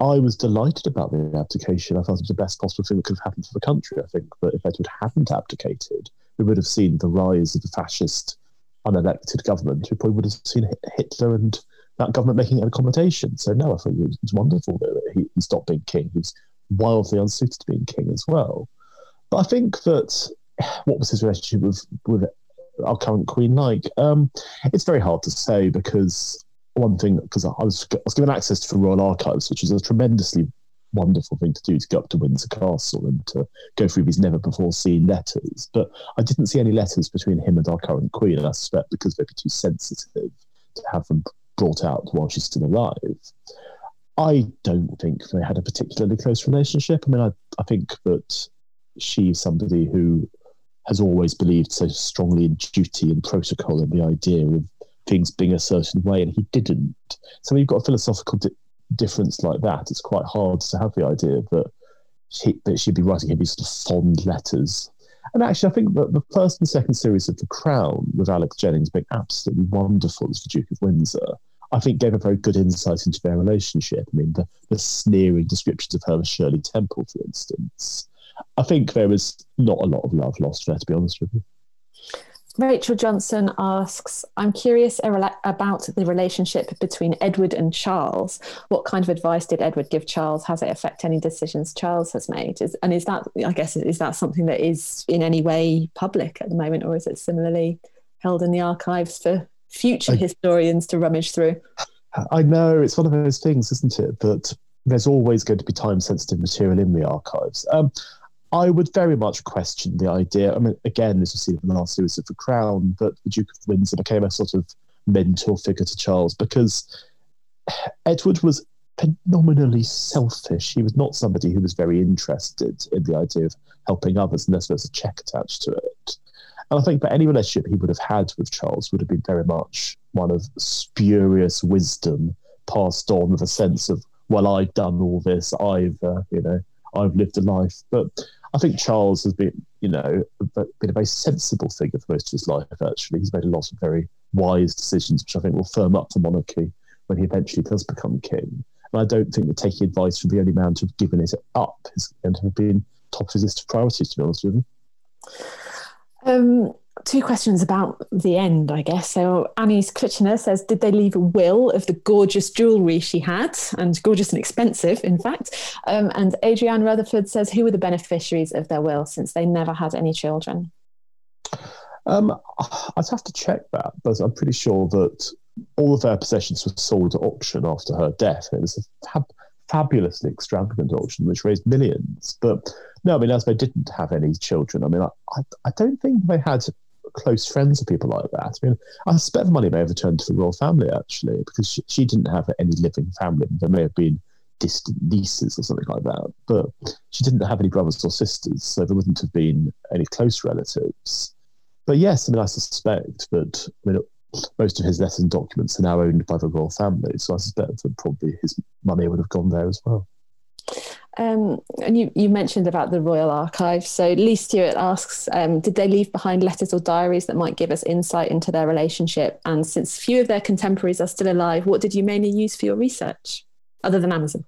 I was delighted about the abdication. I thought it was the best possible thing that could have happened for the country. I think that if Edward hadn't abdicated, we would have seen the rise of the fascist unelected government. We probably would have seen Hitler and that government making an accommodation. So no, I thought it was, wonderful that he, stopped being king. He was wildly unsuited to being king as well. But I think that what was his relationship with with our current queen like? Um, it's very hard to say because one thing because I was I was given access to the Royal Archives, which is a tremendously wonderful thing to do to go up to Windsor Castle and to go through these never before seen letters. But I didn't see any letters between him and our current queen, and I suspect because they'd be too sensitive to have them brought out while she's still alive. I don't think they had a particularly close relationship. I mean, I, I think that she's somebody who has always believed so strongly in duty and protocol and the idea of things being a certain way, and he didn't. So you've got a philosophical di- difference like that, it's quite hard to have the idea that she, that she'd be writing him these sort of fond letters. And actually, I think that the first and second series of The Crown, with Alex Jennings being absolutely wonderful as the Duke of Windsor, I think gave a very good insight into their relationship. I mean, the, the sneering descriptions of her as Shirley Temple, for instance. I think there was not a lot of love lost there, to be honest with you. Rachel Johnson asks, I'm curious about the relationship between Edward and Charles. What kind of advice did Edward give Charles? Has it affect any decisions Charles has made? Is, and is that, I guess, is that something that is in any way public at the moment, or is it similarly held in the archives for future I, historians to rummage through. I know it's one of those things, isn't it? That there's always going to be time sensitive material in the archives. Um, I would very much question the idea. I mean, again, as you see in the last series of The Crown, that the Duke of Windsor became a sort of mentor figure to Charles because Edward was phenomenally selfish. He was not somebody who was very interested in the idea of helping others unless there was a check attached to it. And I think that any relationship he would have had with Charles would have been very much one of spurious wisdom passed on with a sense of, well, I've done all this, I've, uh, you know, I've lived a life. But I think Charles has been, you know, been a very sensible figure for most of his life, actually. He's made a lot of very wise decisions, which I think will firm up the monarchy when he eventually does become king. And I don't think that taking advice from the only man to have given it up is going to have been top of his list of priorities, to be honest with you. Um, two questions about the end, I guess. So Annie's Kitchener says, did they leave a will of the gorgeous jewellery she had, and gorgeous and expensive, in fact? Um, and Adrienne Rutherford says, who were the beneficiaries of their will since they never had any children? Um, I'd have to check that, but I'm pretty sure that all of their possessions were sold at auction after her death. It was a fabulously extravagant auction which raised millions. But no, I mean, as they didn't have any children, I mean, I, I, I don't think they had close friends or people like that. I mean, I suspect the money may have returned to the royal family actually, because she, she didn't have any living family. There may have been distant nieces or something like that, but she didn't have any brothers or sisters, so there wouldn't have been any close relatives. But yes, I mean, I suspect that I mean, most of his letters and documents are now owned by the royal family, so I suspect that probably his money would have gone there as well. Um, and you, you mentioned about the Royal Archives. So Lee Stewart asks, um, did they leave behind letters or diaries that might give us insight into their relationship? And since few of their contemporaries are still alive, what did you mainly use for your research, other than Amazon?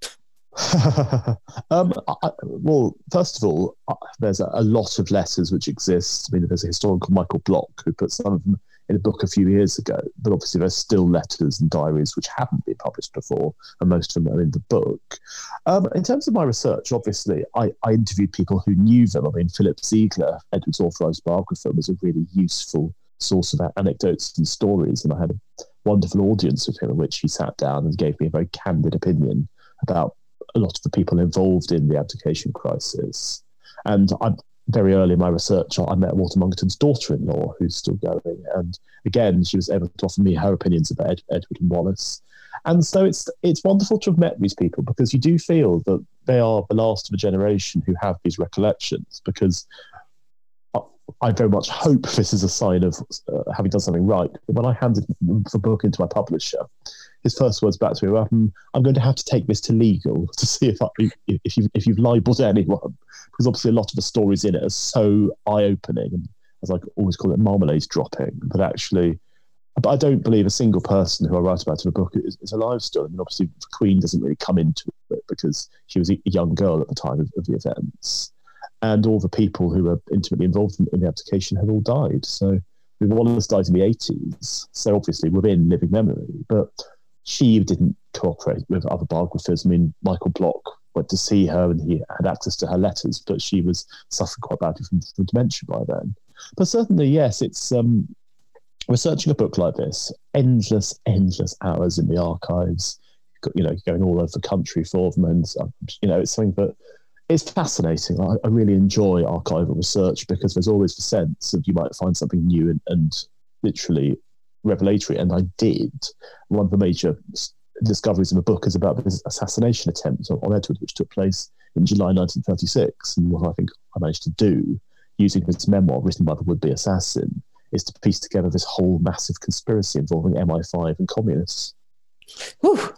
[LAUGHS] um, I, well, first of all, there's a, a, lot of letters which exist. I mean, there's a historian called Michael Bloch who put some of them in a book a few years ago, but obviously there's still letters and diaries which haven't been published before, and most of them are in the book. Um, in terms of my research, obviously, I, I, interviewed people who knew them. I mean, Philip Ziegler, Edward's authorised biographer, was a really useful source of anecdotes and stories, and I had a wonderful audience with him in which he sat down and gave me a very candid opinion about a lot of the people involved in the abdication crisis. And I'm, very early in my research, I met Walter Monckton's daughter-in-law, who's still going, and again, she was able to offer me her opinions about Ed, Edward and Wallis. And so it's it's wonderful to have met these people because you do feel that they are the last of a generation who have these recollections. Because I very much hope this is a sign of uh, having done something right. When I handed the book into my publisher, his first words back to me were, um, "I'm going to have to take this to legal [LAUGHS] to see if I, if you if you've libelled anyone." because obviously a lot of the stories in it are so eye-opening and as I always call it, marmalade dropping. But actually, but I don't believe a single person who I write about in the book is, is alive still. I mean, obviously, the Queen doesn't really come into it because she was a young girl at the time of, of the events, and all the people who were intimately involved in, in the abdication had all died. So, I mean, Wallis died in the eighties, so obviously within living memory, but she didn't cooperate with other biographers. I mean, Michael Bloch went to see her and he had access to her letters, but she was suffering quite badly from, from dementia by then. But certainly, yes, it's um, researching a book like this, endless, endless hours in the archives, you know, going all over the country for them. And, um, you know, it's something that it's fascinating. I, I, really enjoy archival research because there's always the sense of you might find something new and, and literally revelatory. And I did. One of the major discoveries in the book is about this assassination attempt on Edward, which took place in July 1936. And what I think I managed to do, using his memoir written by the would be assassin, is to piece together this whole massive conspiracy involving MI5 and communists. Ooh.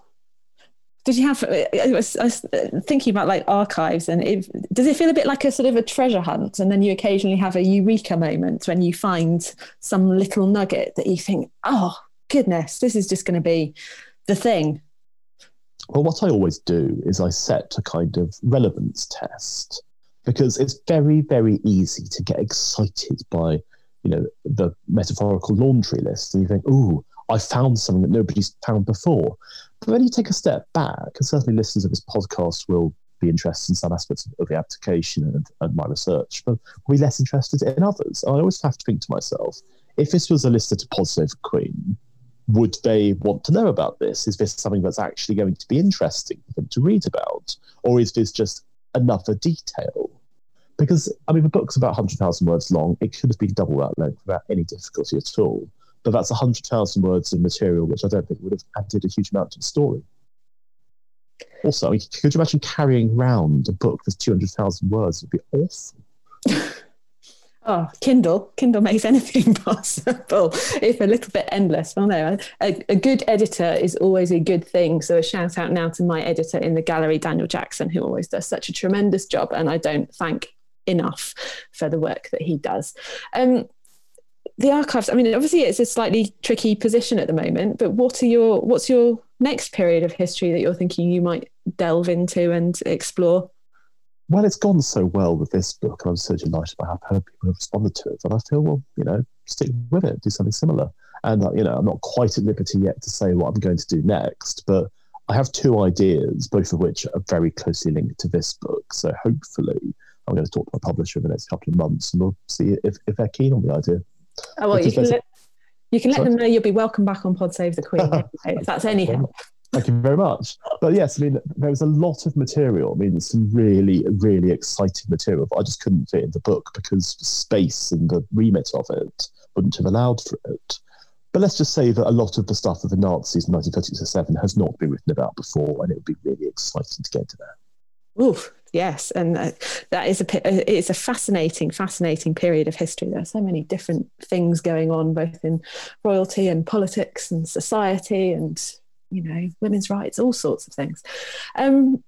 Did you have? Uh, I was, I was, thinking about like archives, and does it feel a bit like a sort of a treasure hunt? And then you occasionally have a eureka moment when you find some little nugget that you think, "Oh goodness, this is just going to be the thing? Well, what I always do is I set a kind of relevance test because it's very, very easy to get excited by, you know, the metaphorical laundry list, and you think, "Oh, I found something that nobody's found before." But when you take a step back, and certainly listeners of this podcast will be interested in some aspects of the application and, and my research, but will be less interested in others. I always have to think to myself, if this was a list to positive Queen, would they want to know about this? Is this something that's actually going to be interesting for them to read about? Or is this just another detail? Because, I mean, the book's about 100,000 words long. It could have been double that length without any difficulty at all. But that's 100,000 words of material, which I don't think would have added a huge amount to the story. Also, I mean, could you imagine carrying around a book that's 200,000 words? It would be awful. Oh, [LAUGHS] Kindle. Kindle makes anything [LAUGHS] possible if a little bit endless. Well, no, a, a, good editor is always a good thing. So a shout out now to my editor in the gallery, Daniel Jackson, who always does such a tremendous job. And I don't thank enough for the work that he does. Um, the archives, I mean, obviously it's a slightly tricky position at the moment, but what are your, what's your next period of history that you're thinking you might delve into and explore? well, it's gone so well with this book, and I'm so delighted by how people have responded to it. And I feel, well, you know, stick with it, do something similar. And uh, you know, I'm not quite at liberty yet to say what I'm going to do next, but I have two ideas, both of which are very closely linked to this book. So hopefully, I'm going to talk to my publisher in the next couple of months, and we'll see if, if they're keen on the idea. Oh, well, you can, let, You can let Sorry? them know you'll be welcome back on Pod Save the Queen [LAUGHS] if that's any help. Thank you very much. But yes, I mean, there was a lot of material. I mean, some really, really exciting material, but I just couldn't fit in the book because space and the remit of it wouldn't have allowed for it. But let's just say that a lot of the stuff of the Nazis in 1937 has not been written about before, and it would be really exciting to get to that. Oof, yes, and uh, that is a it's a fascinating, fascinating period of history. There are so many different things going on, both in royalty and politics and society, and you know, women's rights, all sorts of things. Um,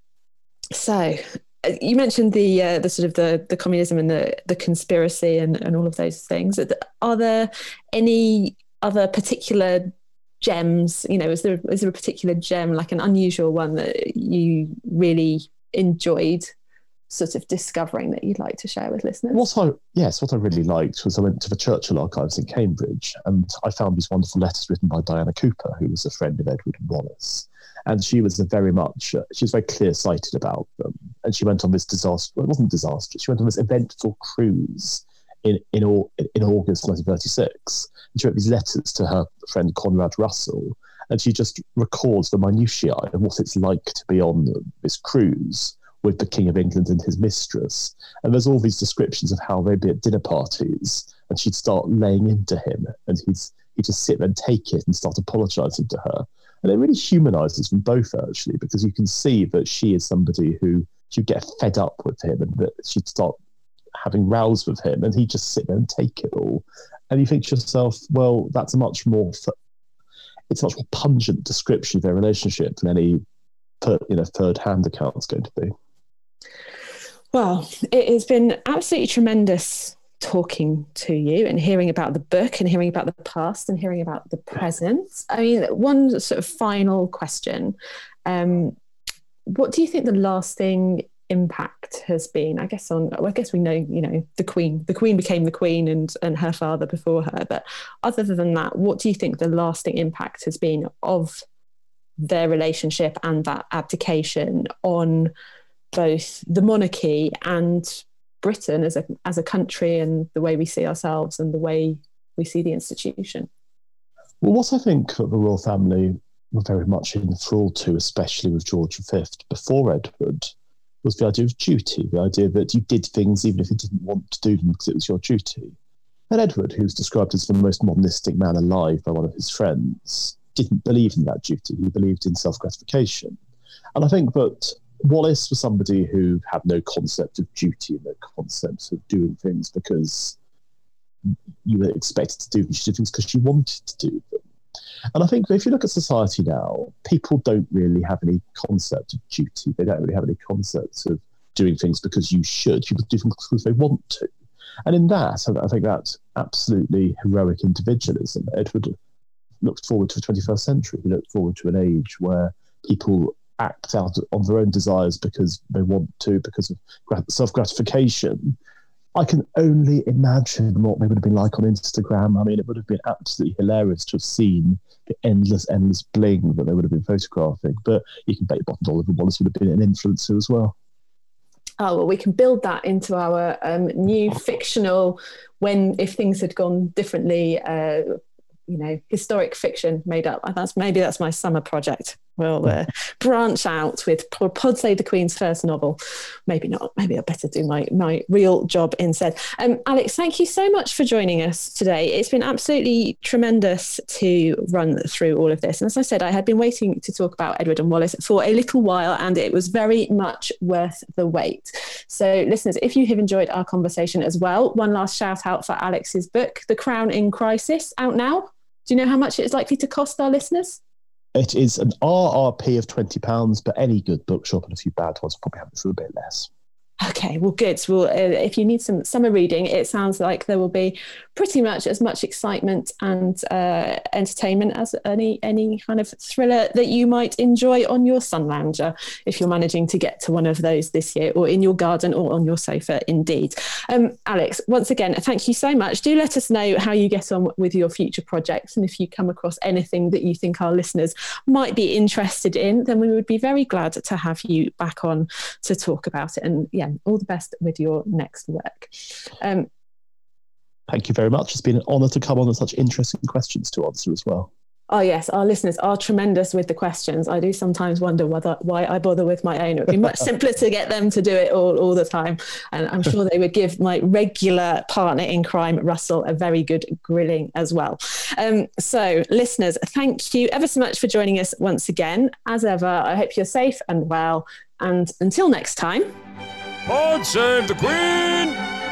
so uh, you mentioned the uh, the sort of the the communism and the the conspiracy and, and all of those things. Are there any other particular gems? You know, is there is there a particular gem, like an unusual one that you really enjoyed sort of discovering that you'd like to share with listeners? What I yes, what I really liked was I went to the Churchill archives in Cambridge and I found these wonderful letters written by Diana Cooper, who was a friend of Edward and Wallis. And she was very much uh, she was very clear sighted about them. And she went on this disaster well, it wasn't disastrous, she went on this eventful cruise in in, in August 1936. And she wrote these letters to her friend Conrad Russell. And she just records the minutiae of what it's like to be on this cruise with the King of England and his mistress. And there's all these descriptions of how they'd be at dinner parties and she'd start laying into him and he's he'd just sit there and take it and start apologizing to her. And it really humanizes them both actually, because you can see that she is somebody who she'd get fed up with him and that she'd start having rows with him and he'd just sit there and take it all. And you think to yourself, well, that's a much more it's much more pungent description of their relationship than any you know third hand account is going to be. Well, it has been absolutely tremendous talking to you and hearing about the book and hearing about the past and hearing about the present. I mean, one sort of final question. Um, what do you think the lasting impact has been? I guess on I guess we know, you know, the Queen. The Queen became the Queen and and her father before her. But other than that, what do you think the lasting impact has been of their relationship and that abdication on both the monarchy and Britain as a as a country and the way we see ourselves and the way we see the institution. Well, what I think that the royal family were very much enthralled to, especially with George V before Edward, was the idea of duty, the idea that you did things even if you didn't want to do them because it was your duty. And Edward, who's described as the most modernistic man alive by one of his friends, didn't believe in that duty. He believed in self gratification. And I think that Wallis was somebody who had no concept of duty and no concept of doing things because you were expected to do things, things because you wanted to do them. And I think if you look at society now, people don't really have any concept of duty. They don't really have any concept of doing things because you should. People do things because they want to. And in that, I think that's absolutely heroic individualism. Edward looked forward to the 21st century. He looked forward to an age where people act out on their own desires because they want to, because of self gratification. I can only imagine what they would have been like on Instagram. I mean, it would have been absolutely hilarious to have seen the endless, endless bling that they would have been photographing. But you can bet your bottom dollar Wallis would have been an influencer as well. Oh well, we can build that into our um, new [LAUGHS] fictional. When if things had gone differently, uh, you know, historic fiction made up. That's maybe that's my summer project we'll uh, [LAUGHS] branch out with Pod Save the Queen's first novel. Maybe not. Maybe I better do my my real job instead. Um, Alex, thank you so much for joining us today. It's been absolutely tremendous to run through all of this. And as I said, I had been waiting to talk about Edward and Wallis for a little while, and it was very much worth the wait. So, listeners, if you have enjoyed our conversation as well, one last shout out for Alex's book, The Crown in Crisis, out now. Do you know how much it is likely to cost our listeners? It is an RRP of £20, but any good bookshop and a few bad ones probably have it for a bit less. Okay, well, good. Well, uh, if you need some summer reading, it sounds like there will be pretty much as much excitement and uh, entertainment as any any kind of thriller that you might enjoy on your sun lounger if you're managing to get to one of those this year, or in your garden, or on your sofa. Indeed, um, Alex. Once again, thank you so much. Do let us know how you get on with your future projects, and if you come across anything that you think our listeners might be interested in, then we would be very glad to have you back on to talk about it. And yeah again, all the best with your next work. Um, Thank you very much. It's been an honour to come on with such interesting questions to answer as well. Oh yes, our listeners are tremendous with the questions. I do sometimes wonder whether why I bother with my own. It would be much [LAUGHS] simpler to get them to do it all all the time, and I'm sure they would give my regular partner in crime, Russell, a very good grilling as well. Um, so, listeners, thank you ever so much for joining us once again. As ever, I hope you're safe and well. And until next time, God save the Queen!